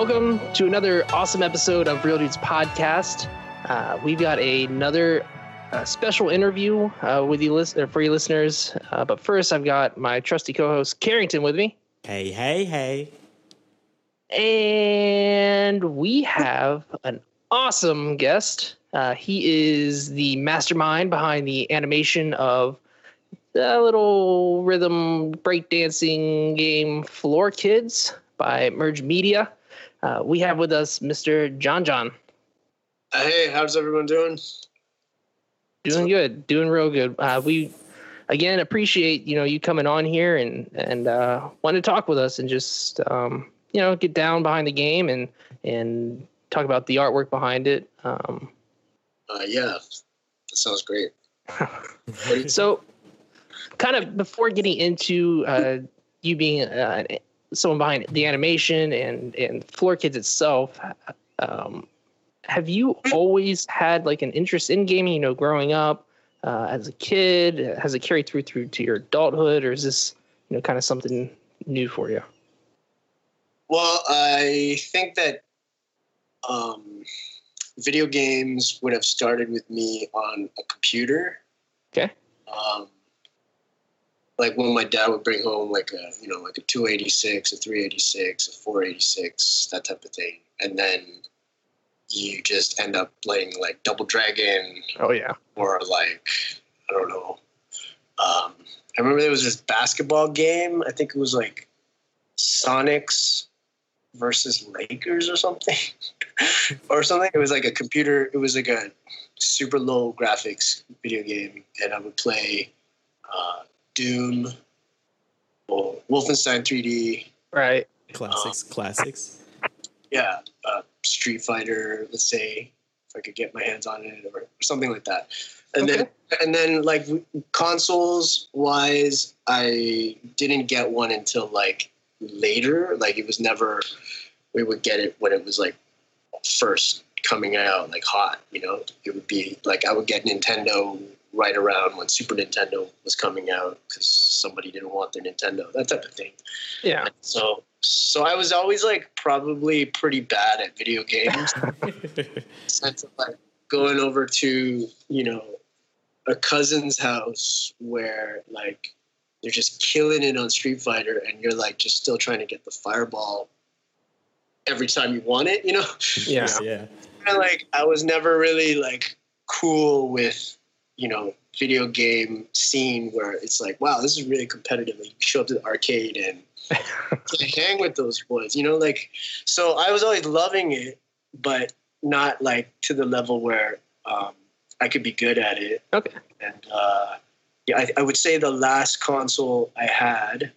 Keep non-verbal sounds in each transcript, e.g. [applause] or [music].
Welcome to another awesome episode of Real Dudes Podcast. Uh, we've got another uh, special interview uh, with you, listener, for you listeners. Uh, but first, I've got my trusty co-host Carrington with me, Hey, hey, hey. and we have an awesome guest. Uh, he is the mastermind behind the animation of the little rhythm breakdancing game Floor Kids by MERJ Media. Uh, we have with us Mr. JonJon. Uh, hey, how's everyone doing? Doing good, doing real good. Uh, we again appreciate you know you coming on here and and uh, want to talk with us and just um, you know get down behind the game and and talk about the artwork behind it. Um, Uh, yeah, that sounds great. [laughs] [laughs] so, kind of before getting into uh, you being uh, someone behind the animation and and Floor Kids itself, um, have you always had like an interest in gaming? You know, growing up uh, as a kid, has it carried through through to your adulthood, or is this you know kind of something new for you? Well, I think that um, video games would have started with me on a computer. Okay. Um, like when my dad would bring home like a you know like a 286, a 386, a 486, that type of thing, and then you just end up playing like Double Dragon Oh yeah. or like I don't know. Um, I remember there was this basketball game. I think it was like Sonics versus Lakers or something, [laughs] or something. It was like a computer. It was like a super low graphics video game, and I would play uh, Doom, or Wolfenstein 3D. Right. Classics, classics. Yeah, uh, Street Fighter. Let's say if I could get my hands on it, or, or something like that. And then and then like consoles wise, I didn't get one until like later. Like it was never. We would get it when it was like first coming out, like hot. You know, it would be like I would get Nintendo right around when Super Nintendo was coming out because somebody didn't want their Nintendo, that type of thing. Yeah. So so I was always like probably pretty bad at video games. [laughs] sense of like going over to you know a cousin's house where like they're just killing it on Street Fighter, and you're like just still trying to get the fireball every time you want it. You know, Yeah. [laughs] yeah. And, like I was never really like cool with you know video game scene where it's like wow this is really competitive. Like, you show up to the arcade and [laughs] hang with those boys. You know, like so I was always loving it, but not like to the level where um, I could be good at it. Okay. And uh, yeah, I, I would say the last console I had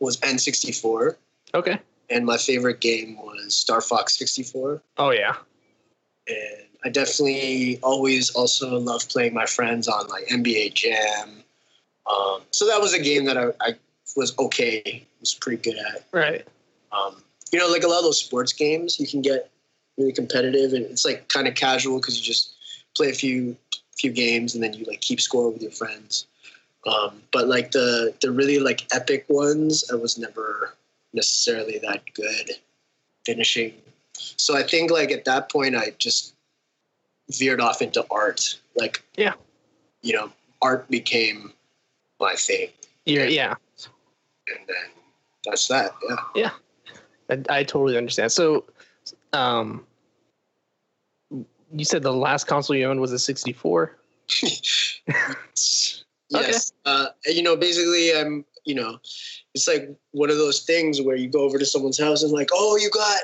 was N64, Okay. and my favorite game was Star Fox 64. Oh yeah. And I definitely always also love playing my friends on like NBA Jam. Um, so that was a game that I, I was okay, was pretty good at. Right. Um, you know, like a lot of those sports games, you can get really competitive, and it's like kind of casual because you just play a few few games and then you like keep score with your friends. Um, but like the the really like epic ones, I was never necessarily that good finishing. So I think like at that point, I just veered off into art. Like Yeah. you know, art became my thing, Yeah. Yeah. and then that's that. Yeah. I, I totally understand. So, um, you said the last console you owned was a 64. [laughs] yes. Uh, you know, basically, I'm. You know, it's like one of those things where you go over to someone's house and like, oh, you got,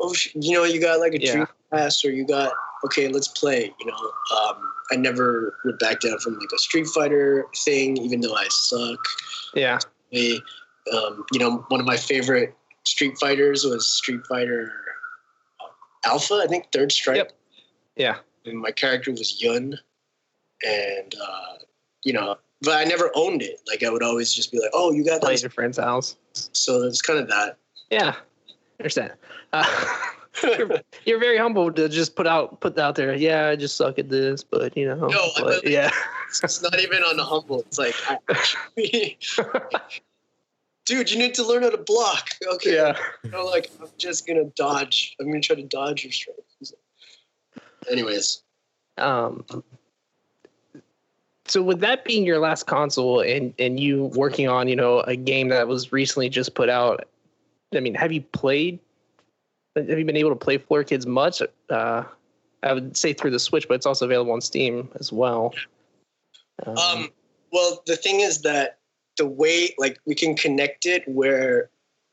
oh, you know, you got like a Yeah. dream pass, or you got, okay, let's play. You know, um, I never would back down from like a Street Fighter thing, even though I suck. Yeah. Um, you know, one of my favorite Street Fighters was Street Fighter Alpha, I think, Third Strike. Yep. Yeah. And my character was Yun, and uh, you know, but I never owned it. Like I would always just be like, "Oh, you got Play your friend's house. So it's kind of that. Yeah. Understand. Uh, you're, [laughs] you're very humble to just put out put out there. Yeah, I just suck at this, but you know. No, but, yeah. [laughs] It's not even on the humble. It's like, I [laughs] dude, you need to learn how to block. Okay. yeah. Like I'm just gonna dodge. I'm gonna try to dodge your strike. Anyways, Um, so with that being your last console and and you working on you know a game that was recently just put out, I mean, have you played? Have you been able to play Floor Kids much? Uh, I would say through the Switch, but it's also available on Steam as well. Um, well, the thing is that the way, like, we can connect it where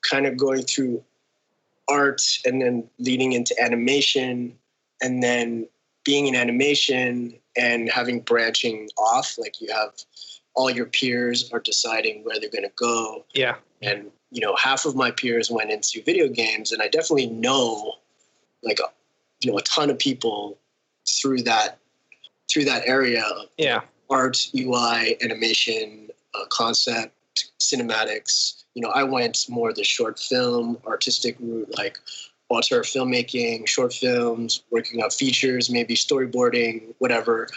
kind of going through art and then leading into animation and then being in animation and having branching off, like, you have all your peers are deciding where they're going to go. yeah, And, you know, half of my peers went into video games, and I definitely know, like, a, you know, a ton of people through that through that area of yeah, art, UI, animation, uh, concept, cinematics. You know, I went more the short film, artistic route, like auteur filmmaking, short films, working on features, maybe storyboarding, whatever.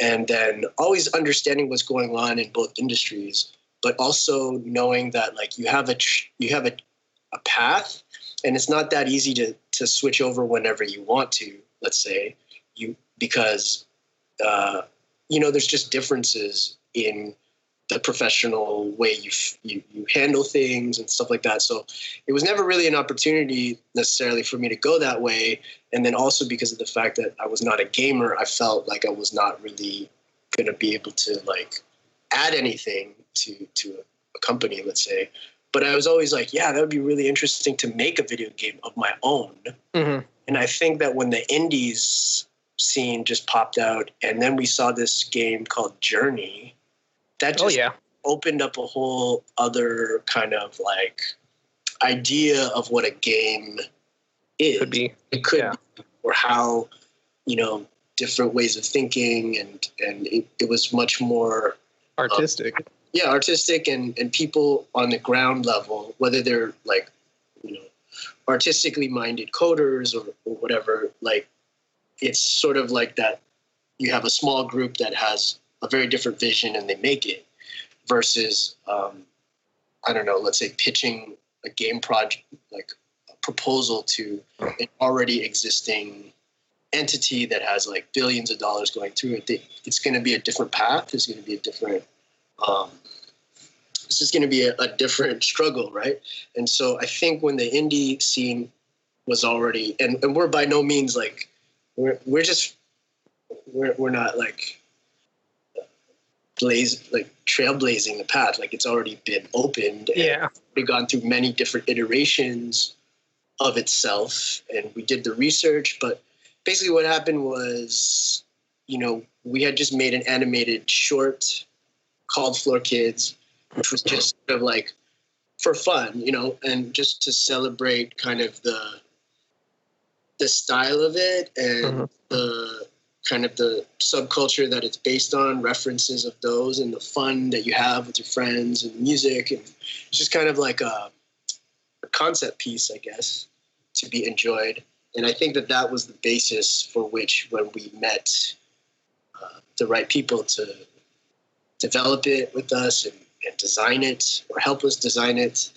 And then always understanding what's going on in both industries, but also knowing that like you have a you have a, a path, and it's not that easy to to switch over whenever you want to. Let's say you because uh, you know there's just differences in the professional way you, you you handle things and stuff like that so it was never really an opportunity necessarily for me to go that way and then also because of the fact that i was not a gamer i felt like i was not really going to be able to like add anything to to a company let's say but i was always like yeah that would be really interesting to make a video game of my own hmm and I think that when the indies scene just popped out, and then we saw this game called Journey, that oh just yeah, opened up a whole other kind of like idea of what a game is. could be. It could, yeah. be, or how you know different ways of thinking, and and it, it was much more artistic. Yeah artistic and and people on the ground level whether they're like you know artistically minded coders or, or whatever like it's sort of like that you have a small group that has a very different vision and they make it versus um, i don't know let's say pitching a game project like a proposal to an already existing entity that has like billions of dollars going through it They- it's going to be a different path It's going to be a different um, this is going to be a, a different struggle, right? And so I think when the indie scene was already, and, and we're by no means like, we're, we're just, we're, we're not like blaze, like trailblazing the path. Like it's already been opened. and Yeah, already gone through many different iterations of itself and we did the research but basically what happened was you know we had just made an animated short called floor kids which was just sort of like for fun you know and just to celebrate kind of the the style of it and Mhm. the kind of the subculture that it's based on references of those and the fun that you have with your friends and music and it's just kind of like a, a concept piece i guess to be enjoyed and i think that that was the basis for which when we met uh, the right people to develop it with us and, and design it or help us design it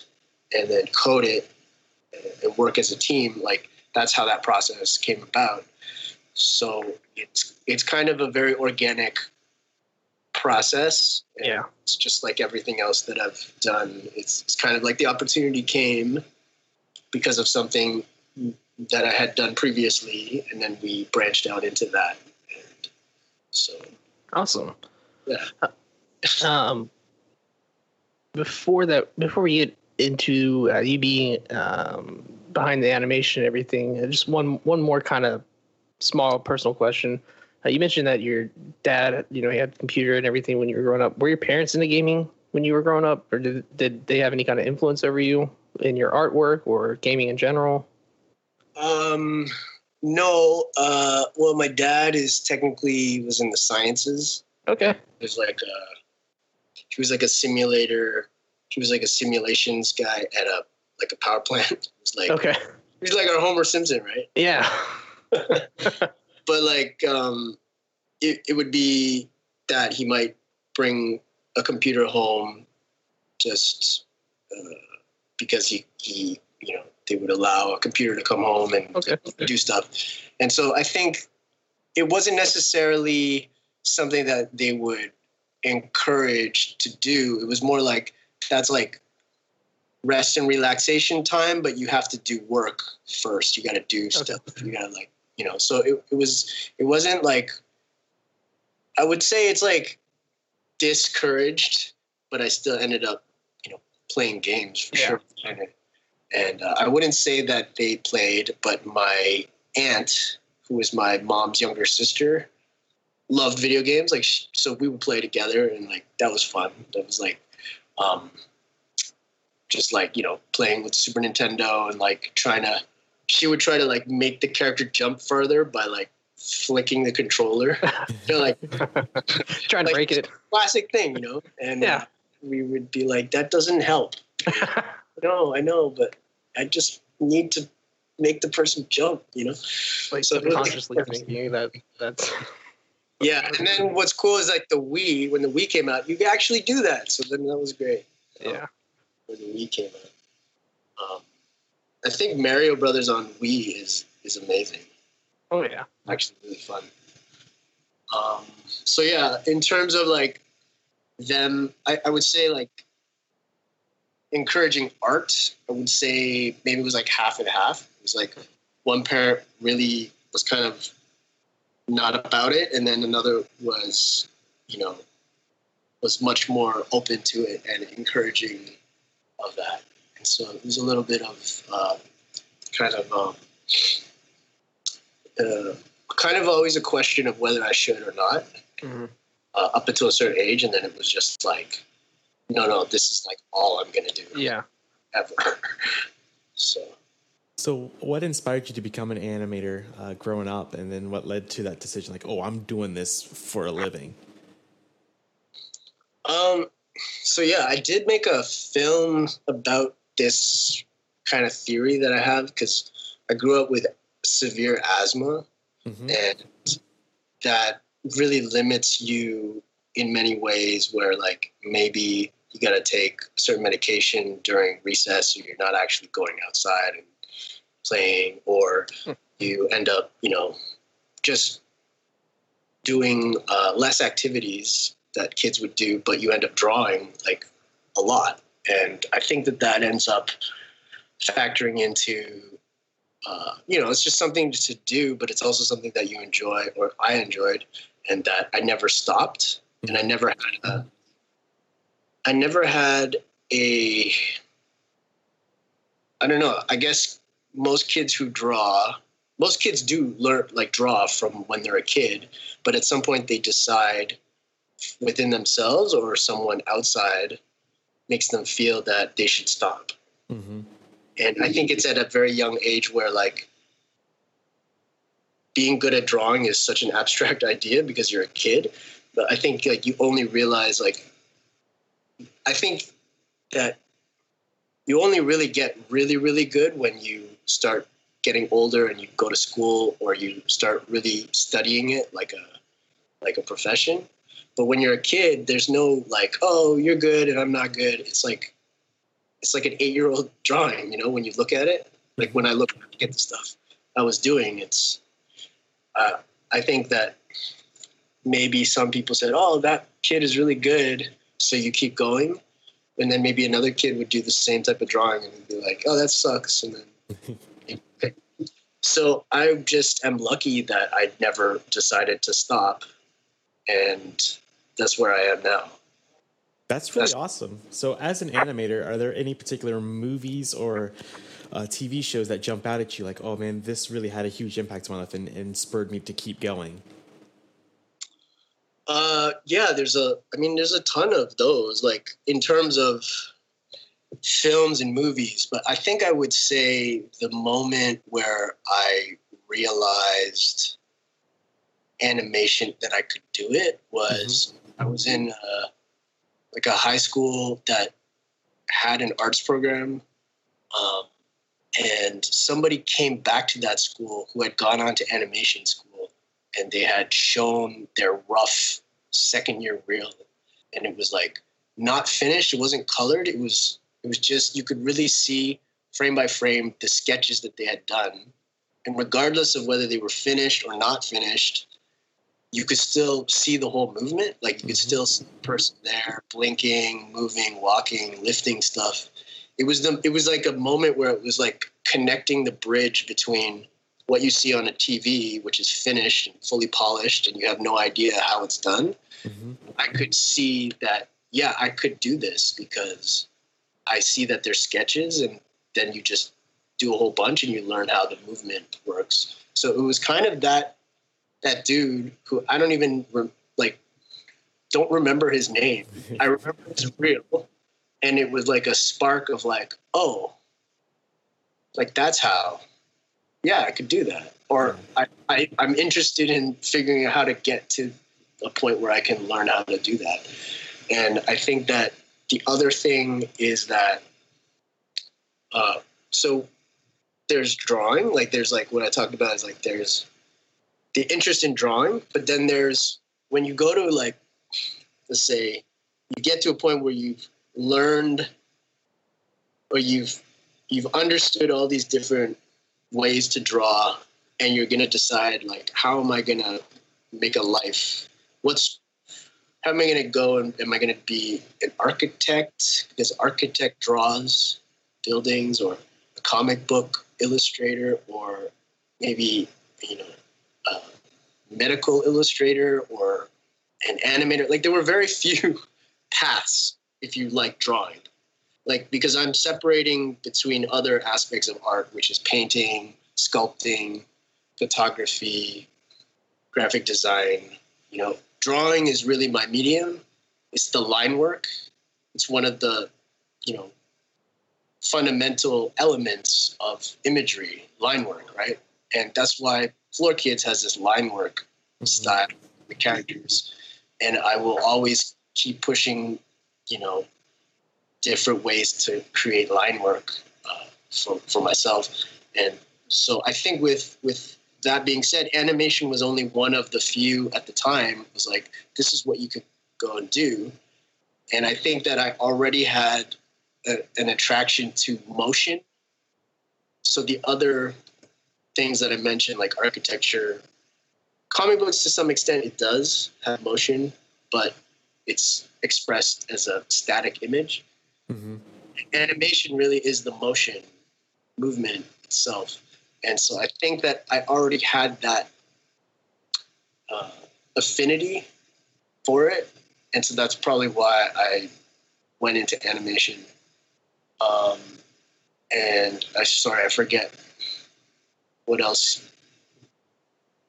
and then code it and, and work as a team like that's how that process came about so it's it's kind of a very organic process yeah, it's just like everything else that I've done. It's, it's kind of like the opportunity came because of something that I had done previously, and then we branched out into that. And so Awesome. Yeah. [laughs] Um, before that, before we get into uh, you being um, behind the animation and everything, uh, just one one more kind of small personal question. Uh, you mentioned that your dad, you know, he had a computer and everything when you were growing up. Were your parents into gaming when you were growing up, or did did they have any kind of influence over you in your artwork or gaming in general? Um, no. Uh, well, my dad is technically was in the sciences. Okay. He was like a, he was like a simulator. He was like a simulations guy at a like a power plant. [laughs] It was like Okay. he's like our Homer Simpson, right? Yeah. [laughs] But like, um, it it would be that he might bring a computer home, just uh, because he he you know they would allow a computer to come home and Okay. do stuff. And so I think it wasn't necessarily something that they would encourage to do. It was more like that's like rest and relaxation time, but you have to do work first. You got to do stuff. You got to like, you know, so it, it was, it wasn't like, I would say it's like discouraged, but I still ended up, you know, playing games for Yeah. sure. And, and uh, I wouldn't say that they played, but my aunt, who was my mom's younger sister, loved video games. Like, so we would play together, and like that was fun. That was like, um, just like you know, playing with Super Nintendo and like trying to. She would try to like make the character jump further by like flicking the controller. [laughs] you know, like [laughs] Trying to Like- break it. classic thing, you know. And Yeah. uh, we would be like, that doesn't help. [laughs] no, I know, but I just need to make the person jump, you know. like So subconsciously thinking that that's Yeah, and then what's cool is like the Wii. When the Wii came out, you could actually do that. So then that was great. yeah. When the Wii came out, um, I think Mario Brothers on Wii is is amazing. Oh yeah. Actually, really fun. Um, so yeah, in terms of like them, I, I would say like encouraging art. I would say maybe it was like half and half. It was like one parent really was kind of not about it, and then another was, you know, was much more open to it and encouraging of that. And so it was a little bit of uh, kind of um, uh, kind of always a question of whether I should or not Mhm. uh, up until a certain age, and then it was just like, no, no, this is like all I'm gonna do Yeah. ever. [laughs] so So, what inspired you to become an animator uh, growing up, and then what led to that decision? Like, oh, I'm doing this for a living. Um, so yeah, I did make a film about this kind of theory that I have because I grew up with severe asthma, hmm and that really limits you in many ways. Where like maybe you got to take certain medication during recess, or you're not actually going outside and playing, or you end up, you know, just doing uh, less activities that kids would do, but you end up drawing like a lot. And I think that that ends up factoring into, uh, you know, it's just something to do, but it's also something that you enjoy or I enjoyed and that I never stopped. And I never had a, I never had a, I don't know, I guess most kids who draw, most kids do learn, like draw from when they're a kid, but at some point they decide within themselves or someone outside makes them feel that they should stop. hmm And I think it's at a very young age where like being good at drawing is such an abstract [laughs] idea because you're a kid. But I think like you only realize like I think that you only really get really, really good when you start getting older and you go to school or you start really studying it like a like a profession. But when you're a kid, there's no like, oh, you're good and I'm not good. It's like it's like an eight year old [laughs] drawing, you know, when you look at it. Like when I look at the stuff I was doing, it's uh, I think that maybe some people said, Oh, that kid is really good, so you keep going. And then maybe another kid would do the same type of drawing and be like, Oh, that sucks and then so I just am lucky that I never decided to stop, and that's where I am now. That's really awesome. So, as an animator, are there any particular movies or uh, TV shows that jump out at you like, oh man, this really had a huge impact on my life and, and spurred me to keep going? Uh, yeah, there's a, I mean, there's a ton of those, like in terms of films and movies, but I think I would say the moment where I realized animation that I could do it was mm-hmm. I was in a, like a high school that had an arts program. Um, and somebody came back to that school who had gone on to animation school and they had shown their rough second year reel and it was like not finished it wasn't colored it was it was just you could really see frame by frame the sketches that they had done and regardless of whether they were finished or not finished you could still see the whole movement like you could mm-hmm. still see the person there blinking moving walking lifting stuff it was the it was like a moment where it was like connecting the bridge between what you see on a TV, which is finished and fully polished, and you have no idea how it's done. Mm-hmm. I could see that, yeah, I could do this because I see that they're sketches, and then you just do a whole bunch and you learn how the movement works. So it was kind of that that dude who I don't even re- like don't remember his name. [laughs] I remember it's real and it was like a spark of like oh like that's how yeah i could do that or I, I i'm interested in figuring out how to get to a point where i can learn how to do that and i think that the other thing is that uh, so there's drawing like there's like what i talked about is like there's the interest in drawing but then there's when you go to like let's say you get to a point where you've learned or you've you've understood all these different ways to draw and you're going to decide like how am i going to make a life? What's how am i going to go and am i going to be an architect? Because architect draws buildings or a comic book illustrator or maybe you know a medical illustrator or an animator. Like there were very [laughs] few paths if you like drawing. Like because i'm separating between other aspects of art which is painting sculpting photography graphic design you know drawing is really my medium it's the line work it's one of the you know fundamental elements of imagery line work right and that's why floor kids has this line work mm-hmm. style the characters and i will always keep pushing you know, different ways to create line work uh, for, for myself. And so I think with, with that being said, animation was only one of the few at the time it was like, this is what you could go and do. And I think that I already had a, an attraction to motion. So the other things that I mentioned, like architecture, comic books to some extent, it does have motion, but it's expressed as a static image. Mm-hmm. Animation really is the motion movement itself. And so I think that I already had that uh, affinity for it. And so that's probably why I went into animation. Um, and I sorry, I forget what else.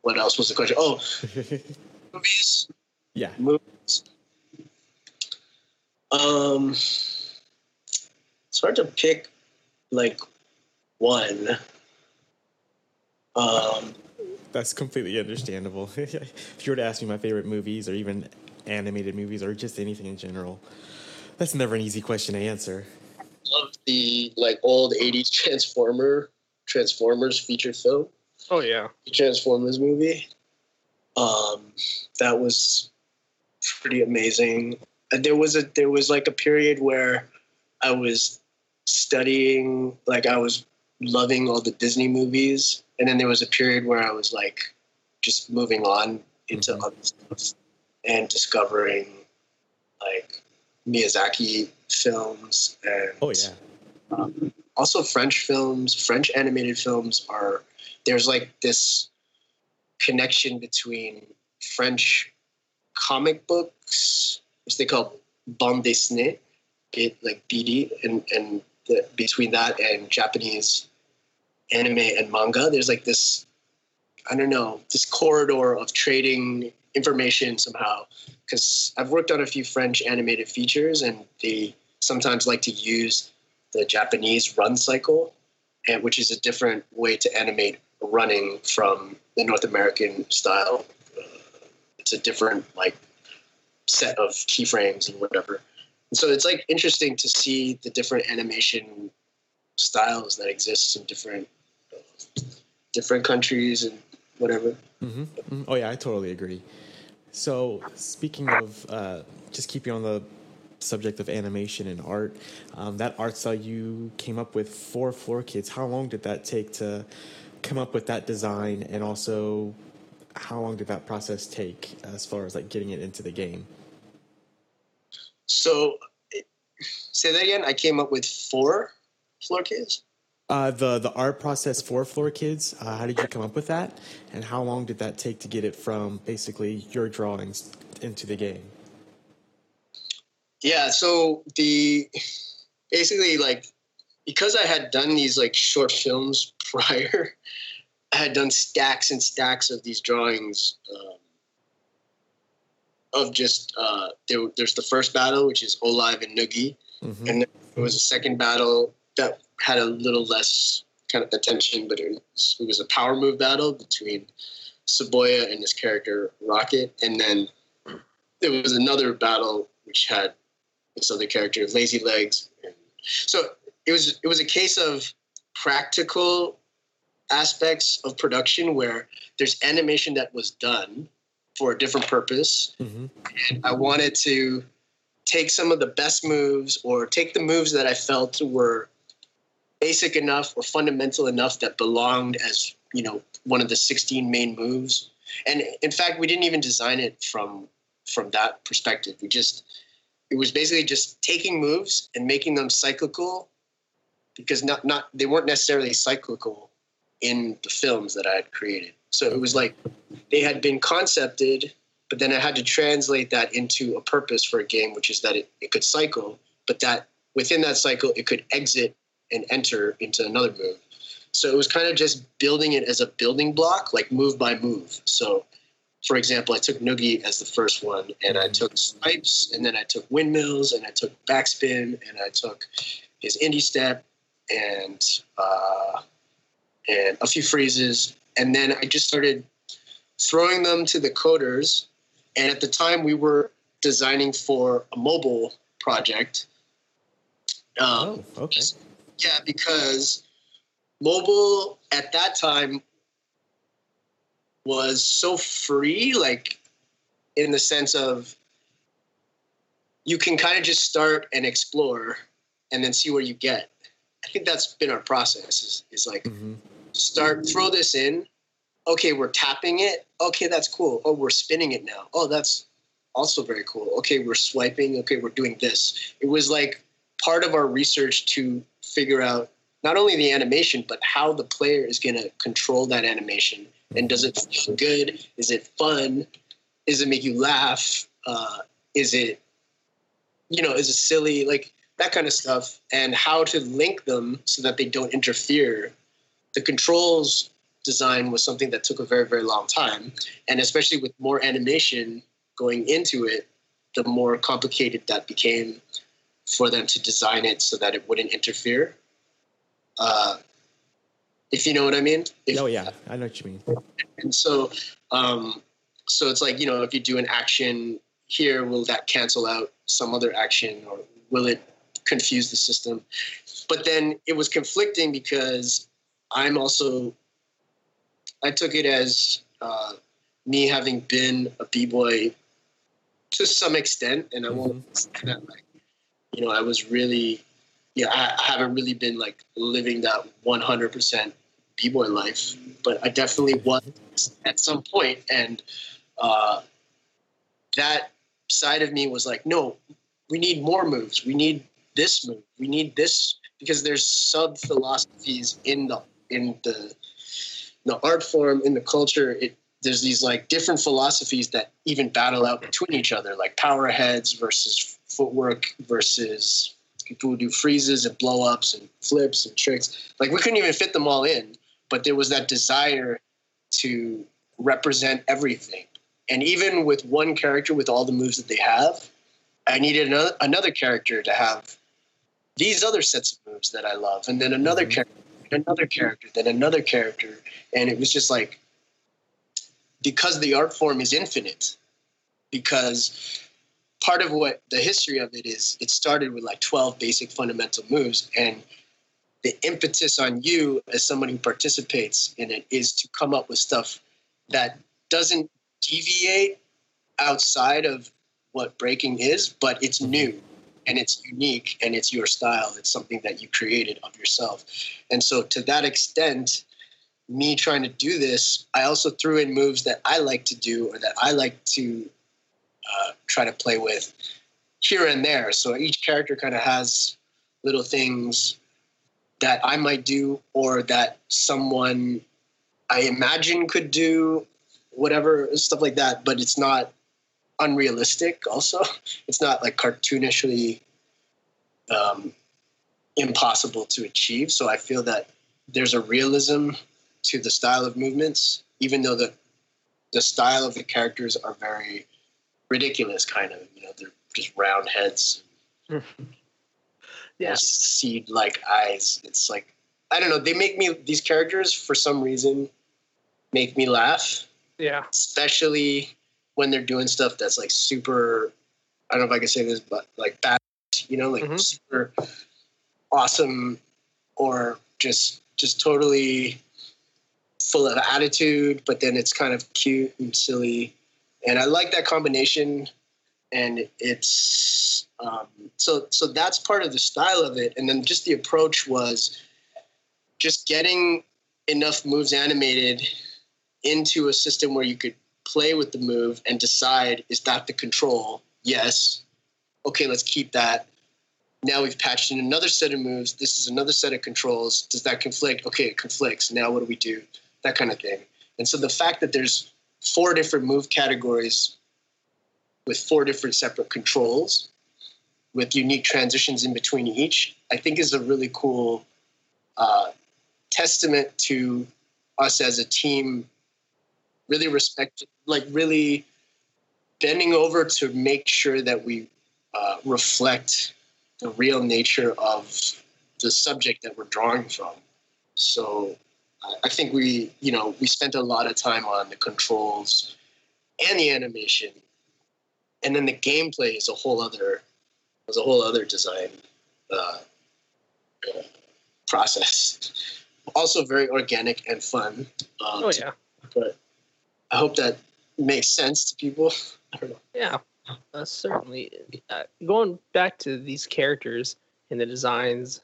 What else was the question? Oh, [laughs] movies. Yeah. Movies. Um, it's hard to pick like one. Um, That's completely understandable. [laughs] if you were to ask me my favorite movies, or even animated movies, or just anything in general, that's never an easy question to answer. Love the like old '80s Transformer Transformers feature film. Oh yeah, the Transformers movie. Um, that was pretty amazing there was a there was like a period where I was studying like I was loving all the Disney movies and then there was a period where I was like just moving on into mm-hmm. other stuff and discovering like Miyazaki films and oh yeah um, also French films French animated films are there's like this connection between French comic books, which they call bande dessinée, it like BD, and and the, between that and Japanese anime and manga, there's like this, I don't know, this corridor of trading information somehow. Because I've worked on a few French animated features, and they sometimes like to use the Japanese run cycle, and which is a different way to animate running from the North American style. It's a different like set of keyframes and whatever. And so it's like interesting to see the different animation styles that exist in different different countries and whatever. Mm-hmm. Mm-hmm. Oh yeah, I totally agree. So speaking of uh, just keeping on the subject of animation and art, um, that art style you came up with for Floor Kids. How long did that take to come up with that design, and also how long did that process take as far as like getting it into the game? So, say that again. I came up with four floor kids. Uh, the the art process for Floor Kids. Uh, how did you come up with that, and how long did that take to get it from basically your drawings into the game? Yeah, so the basically like because I had done these like short films [laughs] prior, I had done stacks and stacks of these drawings um, of just uh, there, there's the first battle which is Olive and Noogie, mm-hmm. and there was a second battle that had a little less kind of attention, but it was, it was a power move battle between Saboya and his character Rocket, and then there was another battle which had this other character Lazy Legs. And so it was it was a case of practical aspects of production where there's animation that was done for a different purpose. Mm-hmm. And I wanted to take some of the best moves or take the moves that I felt were basic enough or fundamental enough that belonged as, you know, one of the 16 main moves. And in fact, we didn't even design it from from that perspective. We just it was basically just taking moves and making them cyclical because not not they weren't necessarily cyclical in the films that I had created. So it was like they had been concepted, but then I had to translate that into a purpose for a game, which is that it, it could cycle, but that within that cycle, it could exit and enter into another move. So it was kind of just building it as a building block, like move by move. So, for example, I took Noogie as the first one, and I took swipes, and then I took windmills, and I took backspin, and I took his indie step, and uh, and a few freezes, and then I just started throwing them to the coders. And at the time, we were designing for a mobile project. Um, oh, okay. Yeah, because mobile at that time was so free, like in the sense of you can kind of just start and explore and then see where you get. I think that's been our process is, is like mm-hmm. start throw this in. Okay we're tapping it. Okay that's cool. Oh we're spinning it now. Oh that's also very cool. Okay we're swiping. Okay we're doing this. It was like part of our research to figure out not only the animation but how the player is going to control that animation. And does it feel good? Is it fun? Does it make you laugh? Uh, is it you know is it silly? Like that kind of stuff. And how to link them so that they don't interfere. The controls design was something that took a very very long time. And especially with more animation going into it the more complicated that became for them to design it so that it wouldn't interfere. Uh, if you know what i mean. If, oh yeah. I know what you mean. And so um, so it's like you know if you do an action here will that cancel out some other action or will it confuse the system? But then it was conflicting because I'm also I took it as uh, me having been a b boy to some extent, and I won't mm-hmm. that like you know I was really yeah I, I haven't really been like living that 100 percent b boy life, but I definitely was at some point, and uh, that side of me was like, no, we need more moves. We need this move. We need this because there's sub philosophies in the in the the art form in the culture it there's these like different philosophies that even battle out between each other like power heads versus footwork versus people who do freezes and blow ups and flips and tricks. Like we couldn't even fit them all in but there was that desire to represent everything. And even with one character with all the moves that they have i needed another, another character to have these other sets of moves that i love and then another mm-hmm. character another character then another character. And it was just like because the art form is infinite because part of what the history of it is it started with like 12 basic fundamental moves and the impetus on you as someone who participates in it is to come up with stuff that doesn't deviate outside of what breaking is but it's new and it's unique and it's your style. It's something that you created of yourself. And so to that extent me trying to do this, I also threw in moves that I like to do or that I like to uh, try to play with here and there. So each character kind of has little things that I might do or that someone I imagine could do, whatever, stuff like that. But it's not unrealistic, also. [laughs] It's not like cartoonishly um, impossible to achieve. So I feel that there's a realism to the style of movements, even though the the style of the characters are very ridiculous, kind of. You know, they're just round heads, [laughs] yeah, seed like eyes. It's like I don't know. They make me these characters for some reason make me laugh. Yeah, especially when they're doing stuff that's like super. I don't know if I can say this, but like bad. You know, like mm-hmm. super awesome, or just just totally full of attitude, but then it's kind of cute and silly. And I like that combination. And it's um, so so that's part of the style of it. And then just the approach was just getting enough moves animated into a system where you could play with the move and decide is that the control? Yes. Okay, let's keep that. Now we've patched in another set of moves. This is another set of controls. Does that conflict? Okay, it conflicts. Now what do we do? That kind of thing. And so the fact that there's four different move categories with four different separate controls with unique transitions in between each, I think is a really cool uh, testament to us as a team really respect, like really bending over to make sure that we uh, reflect the real nature of the subject that we're drawing from. So I think we, you know, we spent a lot of time on the controls and the animation, and then the gameplay is a whole other, was a whole other design uh, uh, process. Also very organic and fun. Um, oh yeah. But I hope that makes sense to people. [laughs] I don't know. Yeah, uh, certainly. Uh, going back to these characters and the designs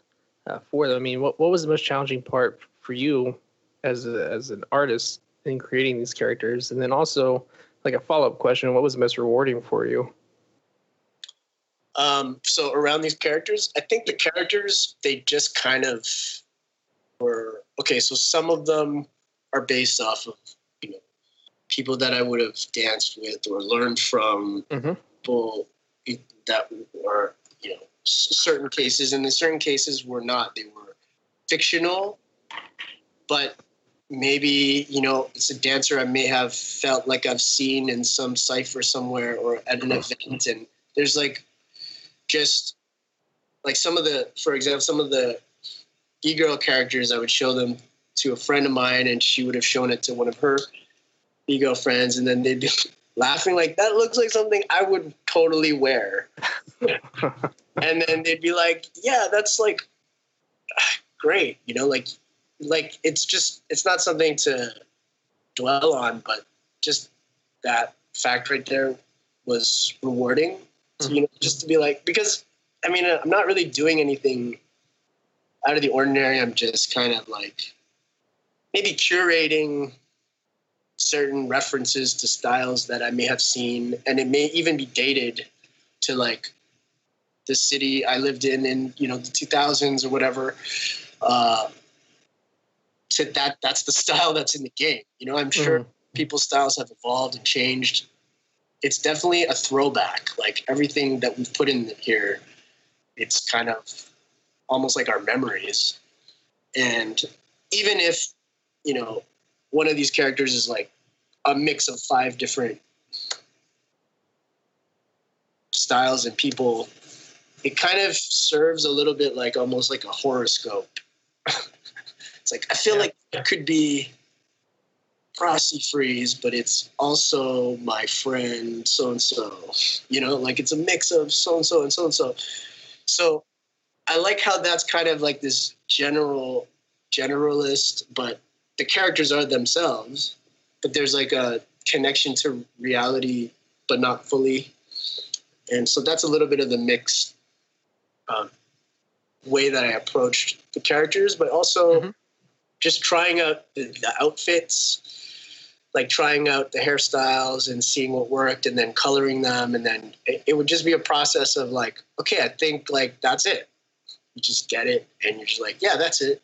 uh, for them, I mean, what what was the most challenging part for you as a, as an artist in creating these characters, and then also like a follow up question: What was the most rewarding for you? Um, so around these characters, I think the characters they just kind of were okay. So some of them are based off of you know people that I would have danced with or learned from mm-hmm. people that were you know certain cases, and in certain cases were not. They were fictional, but maybe you know it's a dancer I may have felt like I've seen in some cipher somewhere or at an event, and there's like just like some of the, for example, some of the b-girl characters I would show them to a friend of mine, and she would have shown it to one of her b-girl friends, and then they'd be [laughs] laughing like that looks like something I would totally wear, [laughs] and then they'd be like, yeah, that's like [sighs] great, you know, like like it's just it's not something to dwell on, but just that fact right there was rewarding. Mm-hmm. you know, just to be like because I mean I'm not really doing anything out of the ordinary. I'm just kind of like maybe curating certain references to styles that I may have seen, and it may even be dated to like the city I lived in in you know the 2000s or whatever. Uh, to that that's the [laughs] style that's in the game. You know, I'm sure Mhm. people's styles have evolved and changed. It's definitely a throwback. Like everything that we've put in here, it's kind of almost like our memories. And even if, you know, one of these characters is like a mix of five different styles and people, it kind of serves a little bit like almost like a horoscope. [laughs] like I feel Yeah. like it could be Frosty Freeze, but it's also my friend so and so. You know, like it's a mix of so and so and so and so. So I like how that's kind of like this general generalist, but the characters are themselves, but there's like a connection to reality, but not fully. And so that's a little bit of the mix um, way that I approached the characters, but also Mhm. Just trying out the, the outfits, like trying out the hairstyles and seeing what worked, and then coloring them, and then it, it would just be a process of like, okay, I think like that's it. You just get it, and you're just like, yeah, that's it,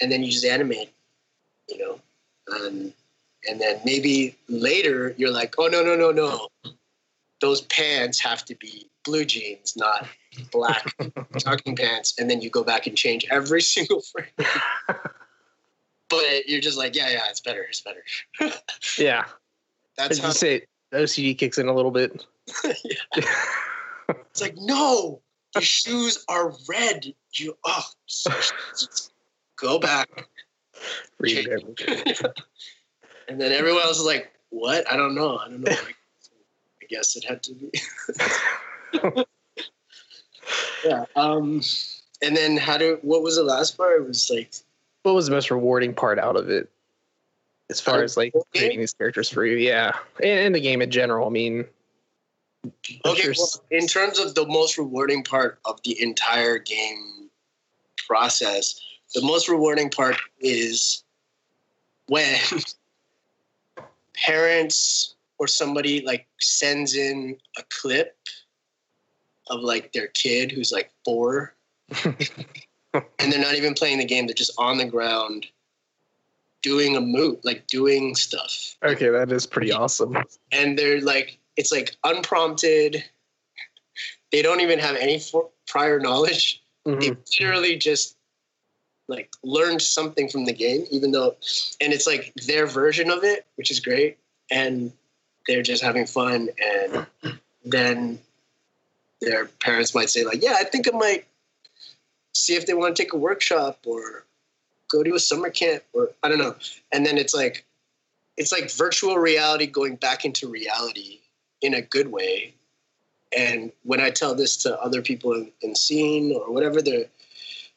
and then you just animate, you know, um, and then maybe later you're like, oh no no no no, those pants have to be blue jeans, not black [laughs] jogging pants, and then you go back and change every [laughs] single frame. [laughs] but you're just like, yeah, yeah, it's better, it's better. [laughs] Yeah. That's As how you say, OCD kicks in a little bit. [laughs] [laughs] it's like, no, the shoes are red. You oh, go back. Read it. and then everyone else is like, what? I don't know. I don't know. Like, I guess it had to be. yeah. Um. And then how do? What was the last part? It was like What was the most rewarding part out of it? As far as like creating these characters for you, yeah, and, and the game in general. I mean, Okay, sure well, in terms of the most rewarding part of the entire game process, the most rewarding part is when [laughs] parents or somebody like sends in a clip of like their kid who's like four [laughs] [laughs] and they're not even playing the game, they're just on the ground doing a move, like doing stuff. Okay, that is pretty awesome. and they're like it's like unprompted. [laughs] They don't even have any for, prior knowledge. Mhm. they literally just like learned something from the game even though and it's like their version of it which is great and they're just having fun and [clears throat] then their parents might say like yeah i think i might see if they want to take a workshop or go to a summer camp or i don't know and then it's like it's like virtual reality going back into reality in a good way. And when I tell this to other people in, in scene or whatever, they're,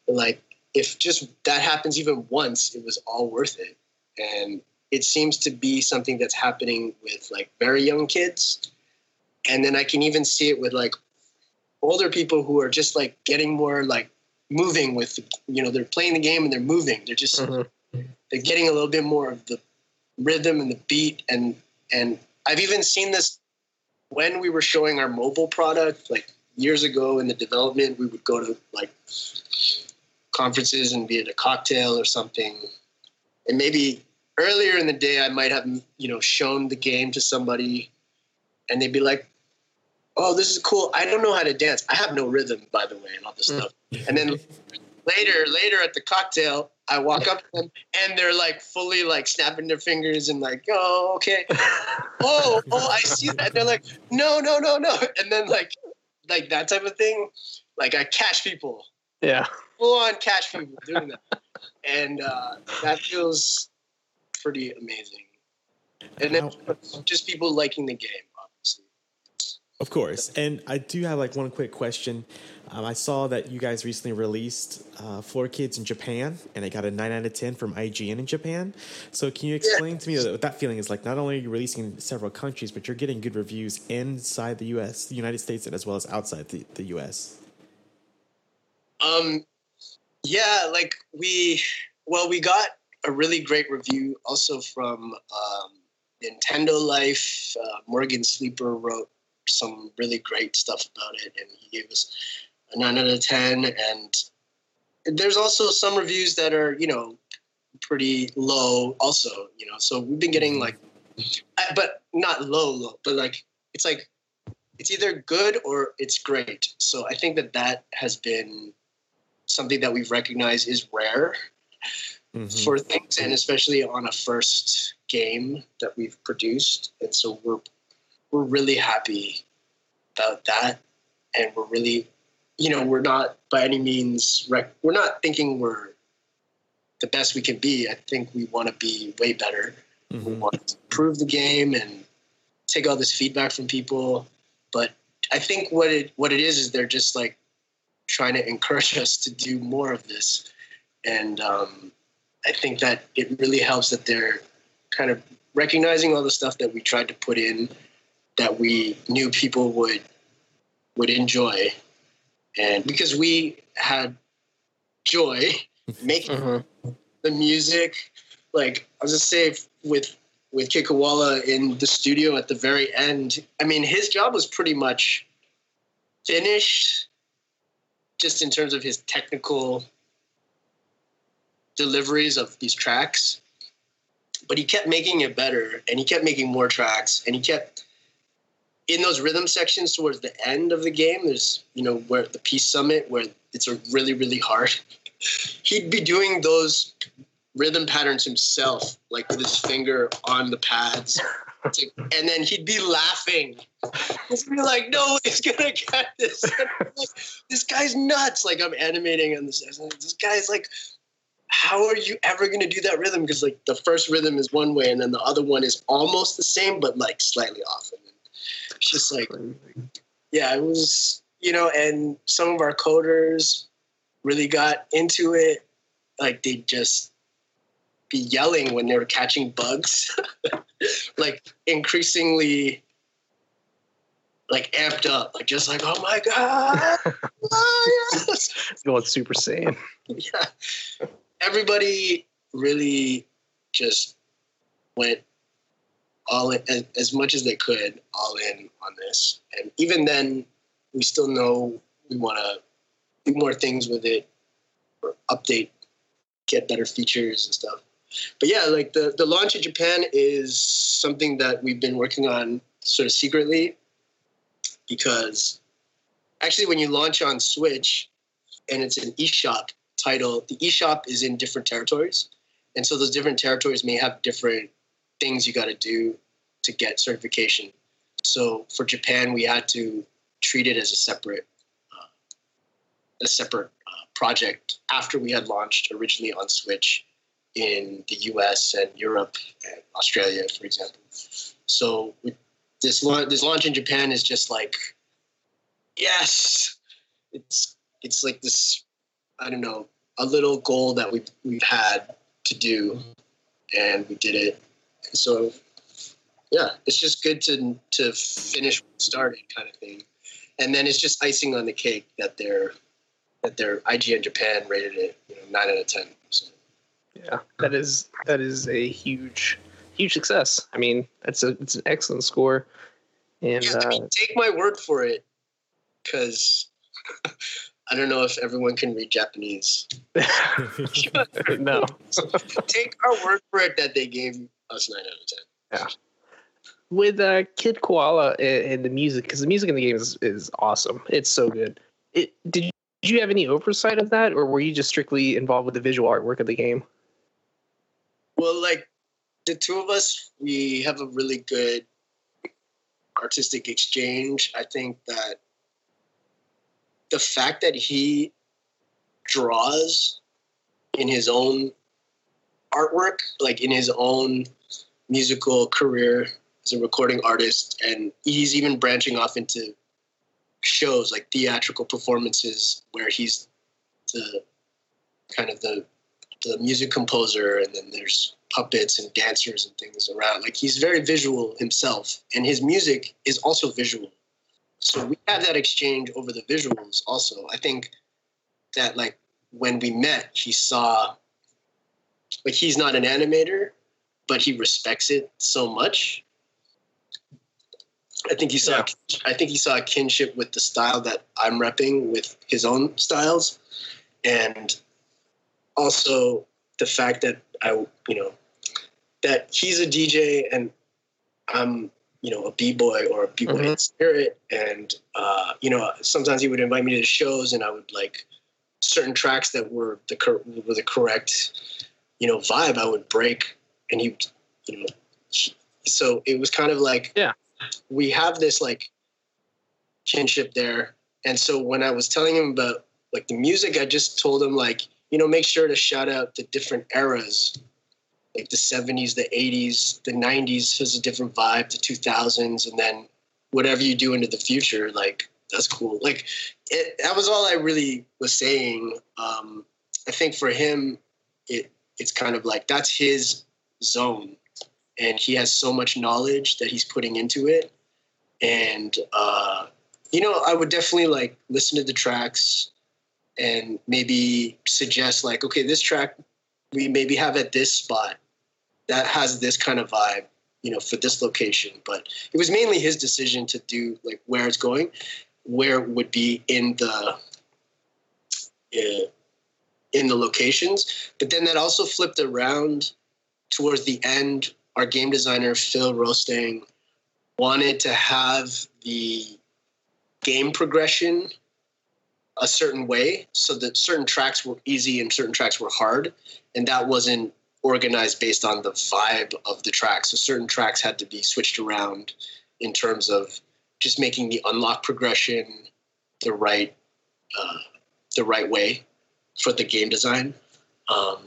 they're like, if just that happens even once, it was all worth it. And it seems to be something that's happening with like very young kids. And then I can even see it with like older people who are just like getting more like moving with, you know, they're playing the game and they're moving. They're just, Mhm. they're getting a little bit more of the rhythm and the beat and and I've even seen this when we were showing our mobile product like years ago in the development we would go to like conferences and be at a cocktail or something and maybe earlier in the day I might have you know shown the game to somebody and they'd be like oh this is cool. I don't know how to dance. I have no rhythm by the way and all this Mm. stuff. And then later later at the cocktail i walk up to them and they're like fully like snapping their fingers and like oh okay. [laughs] Oh oh i see that. They're like no no no no. And then like like that type of thing like i catch people. Yeah, full on catch people doing that. And uh that feels pretty amazing. And then just people liking the game. obviously Of course. And I do have like one quick question. Um, I saw that you guys recently released uh, Floor Kids in Japan, and it got a 9 out of 10 from IGN in Japan. So, can you explain to me what that feeling is like? Not only are you releasing in several countries, but you're getting good reviews inside the US, the United States, and as well as outside the, the US. Um, yeah, like we, well, we got a really great review also from um, Nintendo Life. Uh, Morgan Sleeper wrote some really great stuff about it, and he gave us a nine out of ten. And there's also some reviews that are, you know, pretty low also, you know. So we've been getting like, but not low, low, but like it's like it's either good or it's great. So I think that that has been something that we've recognized is rare mm-hmm. for things, and especially on a first game that we've produced. And so we're we're really happy about that, and we're really, you know, we're not by any means rec- we're not thinking we're the best we can be. I think we want to be way better. Mm-hmm. We want to improve the game and take all this feedback from people. But I think what it what it is is they're just like trying to encourage [laughs] us to do more of this, and um, I think that it really helps that they're kind of recognizing all the stuff that we tried to put in that we knew people would would enjoy, and because we had joy [laughs] making mm-hmm. the music, like I was just say with with Kid Koala in the studio at the very end. I mean, his job was pretty much finished, just in terms of his technical deliveries of these tracks. But he kept making it better, and he kept making more tracks, and he kept in those rhythm sections towards the end of the game. There's you know where the peace summit where it's a really really hard. [laughs] He'd be doing those rhythm patterns himself, like with his finger on the pads. [laughs] and then he'd be laughing. He'd be like, "No, he's gonna get this. [laughs] Like, this guy's nuts!" Like I'm animating on this. This guy's like, "How are you ever gonna do that rhythm?" Because like the first rhythm is one way, and then the other one is almost the same, but like slightly off. And it's just like, yeah, it was, you know. And some of our coders really got into it. Like they'd just be yelling when they were catching bugs, [laughs] like increasingly like amped up, like just like, oh my god, oh, yes. [laughs] going Super Saiyan. Yeah, everybody really just went all in as, as much as they could, all in on this, and even then, we still know we want to do more things with it, or update, get better features and stuff but yeah, like the the launch in Japan is something that we've been working on sort of secretly because actually when you launch on Switch and it's an eShop title, the eShop is in different territories. And so those different territories may have different things you got to do to get certification. So for Japan, we had to treat it as a separate uh, a separate uh, project after we had launched originally on Switch in the US and Europe and Australia, for example. So this launch, this launch in Japan is just like, yes, it's it's like this, I don't know, a little goal that we we've had to do, and we did it. So, yeah, it's just good to to finish what started, kind of thing. And then it's just icing on the cake that they're that their IGN Japan rated it, you know, nine out of ten. So. Yeah, that is that is a huge huge success. I mean, it's a it's an excellent score. And yeah, uh, take my word for it, because [laughs] I don't know if everyone can read Japanese. [laughs] [laughs] no. take our word for it that they gave us nine out of ten. Yeah. With uh, Kid Koala and, and the music, because the music in the game is, is awesome. It's so good. It did you, did you have any oversight of that, or were you just strictly involved with the visual artwork of the game? Well, like the two of us, we have a really good artistic exchange. I think that the fact that he draws in his own artwork, like in his own musical career as a recording artist, and he's even branching off into shows like theatrical performances where he's the kind of the the music composer, and then there's puppets and dancers and things around. Like he's very visual himself, and his music is also visual. So we have that exchange over the visuals. Also, I think that like when we met, he saw like he's not an animator, but he respects it so much. I think he saw. Yeah. I think he saw a kinship with the style that I'm repping with his own styles, and also the fact that I you know that he's a DJ and I'm you know a b boy or a b boy Mhm. spirit, and uh, you know sometimes he would invite me to shows, and I would like certain tracks that were the cor- were the correct you know vibe. I would break, and he you know he- so it was kind of like Yeah. we have this like kinship there, and so when I was telling him about like the music, I just told him like you know make sure to shout out the different eras like the 70s, the 80s, the 90s has a different vibe, the 2000s, and then whatever you do into the future, like that's cool. Like it, that was all I really was saying. Um, I think for him, it it's kind of like that's his zone, and he has so much knowledge that he's putting into it. And uh, you know, I would definitely like listen to the tracks and maybe suggest like, okay, this track we maybe have at this spot that has this kind of vibe, you know, for this location. But it was mainly his decision to do like where it's going, where it would be in the uh, in the locations. But then that also flipped around towards the end. Our game designer Phil Rostang wanted to have the game progression a certain way so that certain tracks were easy and certain tracks were hard and that wasn't organized based on the vibe of the track so certain tracks had to be switched around in terms of just making the unlock progression the right uh, the right way for the game design um,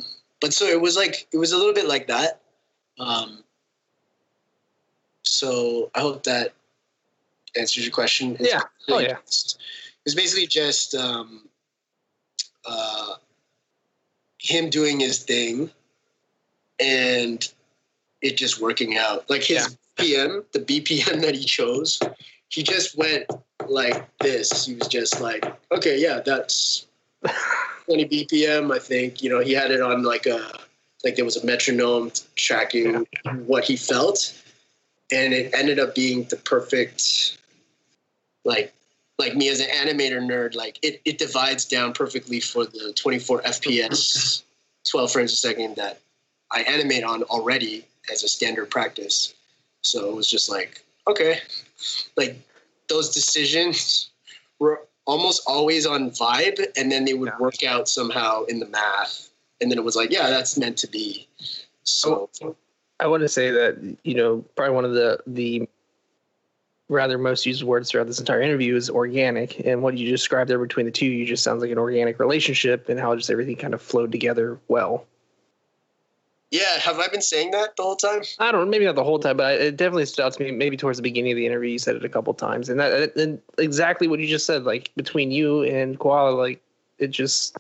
but so it was like it was a little bit like that um, so i hope that answers your question It's Yeah. Oh, yeah. just- it's basically just um, uh, him doing his thing and it just working out. Like his PM, the BPM that he chose, he just went like this. He was just like, okay, yeah, that's 20 BPM. I think you know he had it on like a like there was a metronome tracking what he felt, and it ended up being the perfect like like me as an animator nerd, like it, it divides down perfectly for the 24 FPS, 12 frames a second that I animate on already as a standard practice. So it was just like, okay, like those decisions were almost always on vibe, and then they would Yeah. work out somehow in the math. And then it was like, yeah, that's meant to be. So oh, oh, I want to say that you know probably one of the the rather most used words throughout this entire interview is organic, and what you described there between the two, you just sounds like an organic relationship, and how just everything kind of flowed together well. Yeah, have I been saying that the whole time? I don't know, maybe not the whole time, but it definitely stood out to me. Maybe towards the beginning of the interview, you said it a couple times, and that and exactly what you just said, like between you and Koala, like it just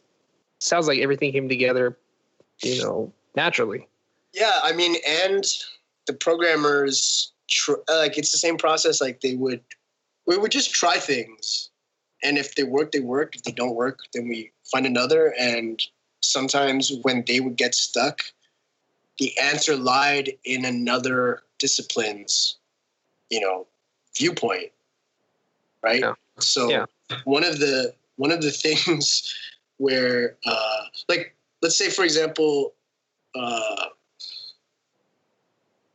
sounds like everything came together, you know, naturally. Yeah, I mean, and the programmers tr- like it's the same process. Like they would, we would just try things, and if they work, they work. If they don't work, then we find another. And sometimes when they would get stuck, the answer lied in another discipline's, you know, viewpoint, right? Yeah. So Yeah. one of the one of the [laughs] things where, uh, like, let's say for example. Uh,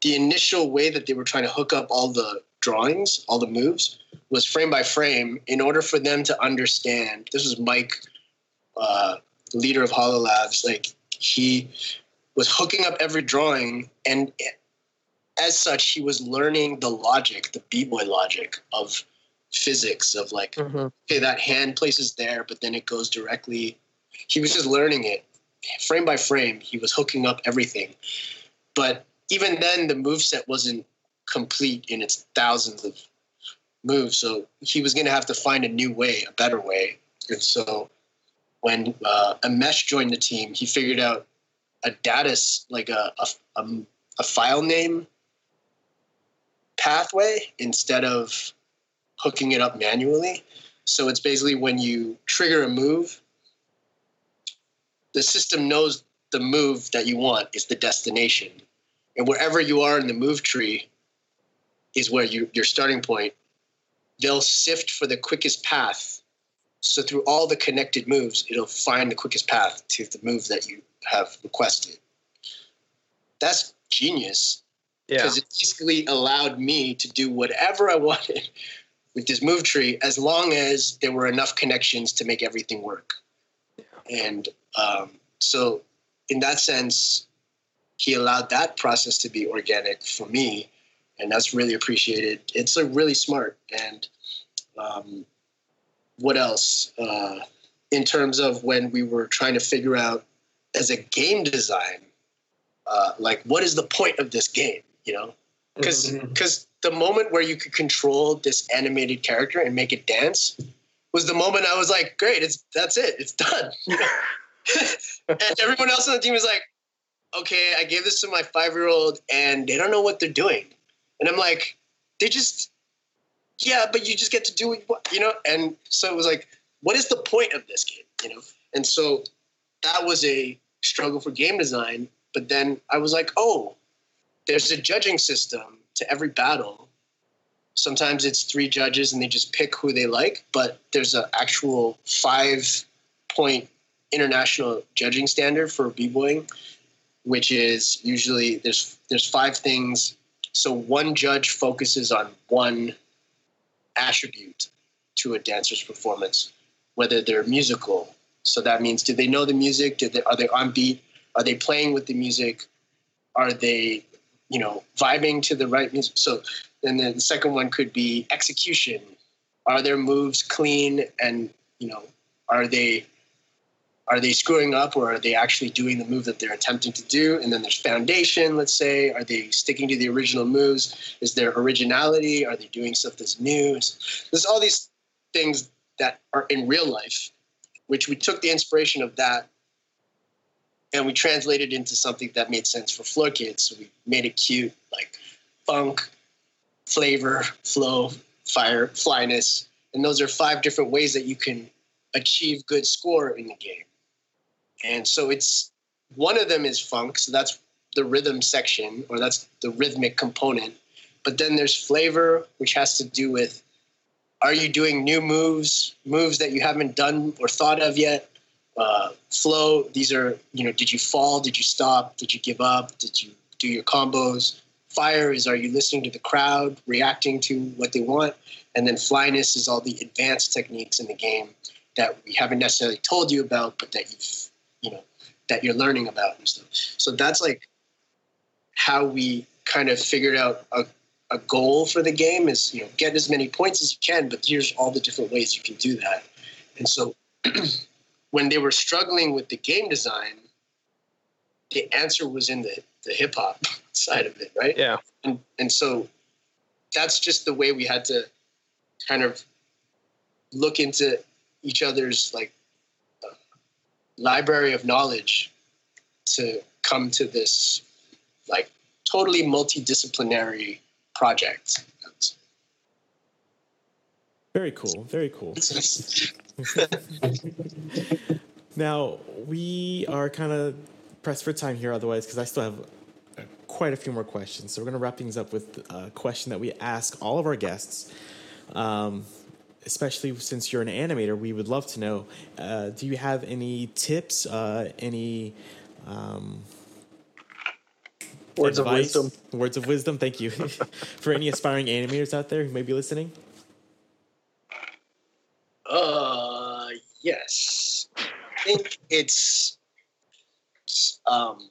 the initial way that they were trying to hook up all the drawings, all the moves, was frame by frame in order for them to understand. This was Mike, uh, leader of HoloLabs. Like he was hooking up every drawing, and as such, he was learning the logic, the b-boy logic of physics of like Mm-hmm. okay, that hand places there, but then it goes directly. He was just learning it frame by frame. He was hooking up everything. But even then, the move set wasn't complete in its thousands of moves. So he was going to have to find a new way, a better way. And so when uh, Amesh joined the team, he figured out a data, like a, a, a, file name pathway instead of hooking it up manually. So it's basically when you trigger a move, the system knows the move that you want is the destination. And wherever you are in the move tree is where you, your starting point. They'll sift for the quickest path. So through all the connected moves, it'll find the quickest path to the move that you have requested. that's genius Yeah. because it basically allowed me to do whatever I [laughs] wanted with this move tree as long as there were enough connections to make everything work. And um, so, in that sense, he allowed that process to be organic for me, and that's really appreciated. It's a really smart. And um, what else? Uh, in terms of when we were trying to figure out as a game design, uh, like what is the point of this game? You know, because because the moment where you could control this animated character and make it dance was the moment I was like, great, it's that's it, it's done. [laughs] and everyone else on the team was like, okay, I gave this to my five year old and they don't know what they're doing, and I'm like, they just, yeah, but you just get to do what you know, and so it was like, what is the point of this game, you know? And so that was a struggle for game design. But then I was like, oh, there's a judging system to every battle. Sometimes it's three judges and they just pick who they like, but there's an actual five point international judging standard for b-boying, which is usually there's there's five things. So one judge focuses on one attribute to a dancer's performance, whether they're musical. So that means do they know the music? Did they, are they on beat? Are they playing with the music? Are they, you know, vibing to the right music? So then the second one could be execution. Are their moves clean and you know, are they are they screwing up or are they actually doing the move that they're attempting to do? And then there's foundation, let's say. Are they sticking to the original moves? Is there originality? Are they doing stuff that's new? There's all these things that are in real life, which we took the inspiration of that and we translated into something that made sense for floor kids. So we made it cute, like funk, flavor, flow, fire, flyness. And those are five different ways that you can achieve good score in the game. And so it's one of them is funk, so that's the rhythm section, or that's the rhythmic component. But then there's flavor, which has to do with are you doing new moves, moves that you haven't done or thought of yet? Uh, flow, these are, you know, did you fall? Did you stop? Did you give up? Did you do your combos? Fire is are you listening to the crowd, reacting to what they want? And then flyness is all the advanced techniques in the game that we haven't necessarily told you about, but that you've, you know, that you're learning about and stuff. So that's like how we kind of figured out a, a goal for the game is, you know, get as many points as you can, but here's all the different ways you can do that. And so [clears throat] when they were struggling with the game design, the answer was in the, the hip hop [laughs] side of it, right? Yeah. And and so that's just the way we had to kind of look into each other's like uh, library of knowledge to come to this like totally multidisciplinary project. Very cool. Very cool. [laughs] now we are kind of pressed for time here, otherwise, because I still have uh, quite a few more questions. So we're going to wrap things up with a question that we ask all of our guests. Um, especially since you're an animator, we would love to know: uh, Do you have any tips? Uh, any um, Words of advice? wisdom. Words of wisdom. Thank you [laughs] for any aspiring animators out there who may be listening. Uh, yes. I think it's um,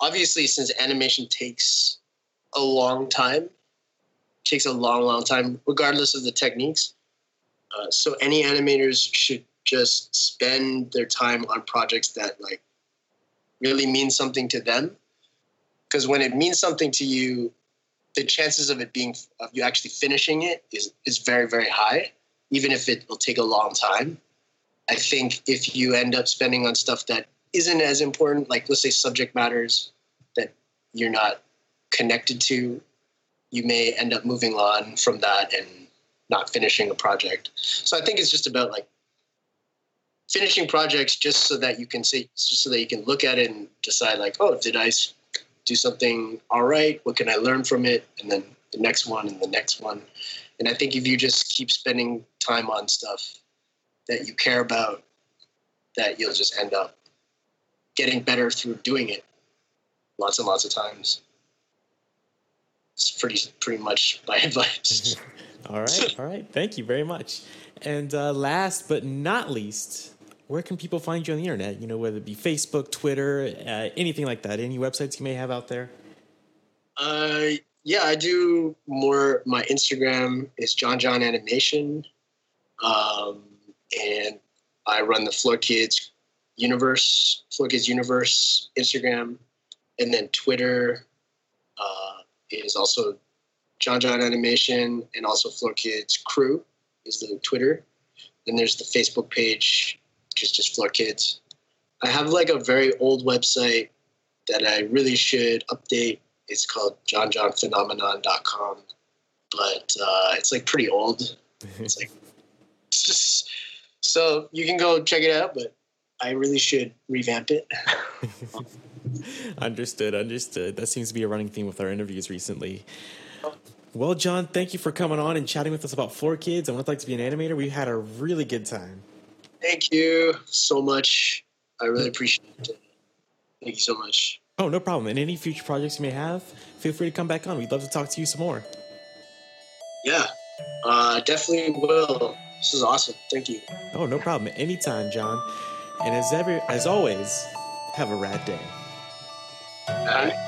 obviously since animation takes a long time, takes a long, long time, regardless of the techniques. Uh, so any animators should just spend their time on projects that like really means something to them. Because when it means something to you, the chances of it being of you actually finishing it is is very very high even if it will take a long time i think if you end up spending on stuff that isn't as important like let's say subject matters that you're not connected to you may end up moving on from that and not finishing a project so i think it's just about like finishing projects just so that you can see just so that you can look at it and decide like oh did I do something all right what can i learn from it and then the next one and the next one and i think if you just keep spending time on stuff that you care about that you'll just end up getting better through doing it lots and lots of times. It's pretty pretty much my [laughs] advice. [laughs] all right, all right. Thank you very much. And uh, last but not least, where can people find you on the internet? You know, whether it be Facebook, Twitter, uh, anything like that. Any websites you may have out there? Uh, yeah, I do more. My Instagram is JonJon Animation, um, and I run the Floor Kids Universe, Floor Kids Universe Instagram, and then Twitter uh, is also JonJon Animation, and also Floor Kids Crew is the Twitter. Then there's the Facebook page, which is just Floor Kids. I have like a very old website that I really should update. It's called jonjonphenomenon.com, but uh, it's like pretty old. [laughs] It's like [laughs] so you can go check it out, but I really should revamp it. [laughs] understood, understood. That seems to be a running theme with our interviews recently. Well, John, thank you for coming on and chatting with us about Floor Kids and what it's like to be an animator. We had a really good time. Thank you so much. I really appreciate it. Thank you so much. Oh, no problem. And any future projects you may have, feel free to come back on. We'd love to talk to you some more. Yeah, uh, definitely will. This is awesome. Thank you. Oh, no problem. Anytime, John. And as ever, as always, have a rad day. Bye.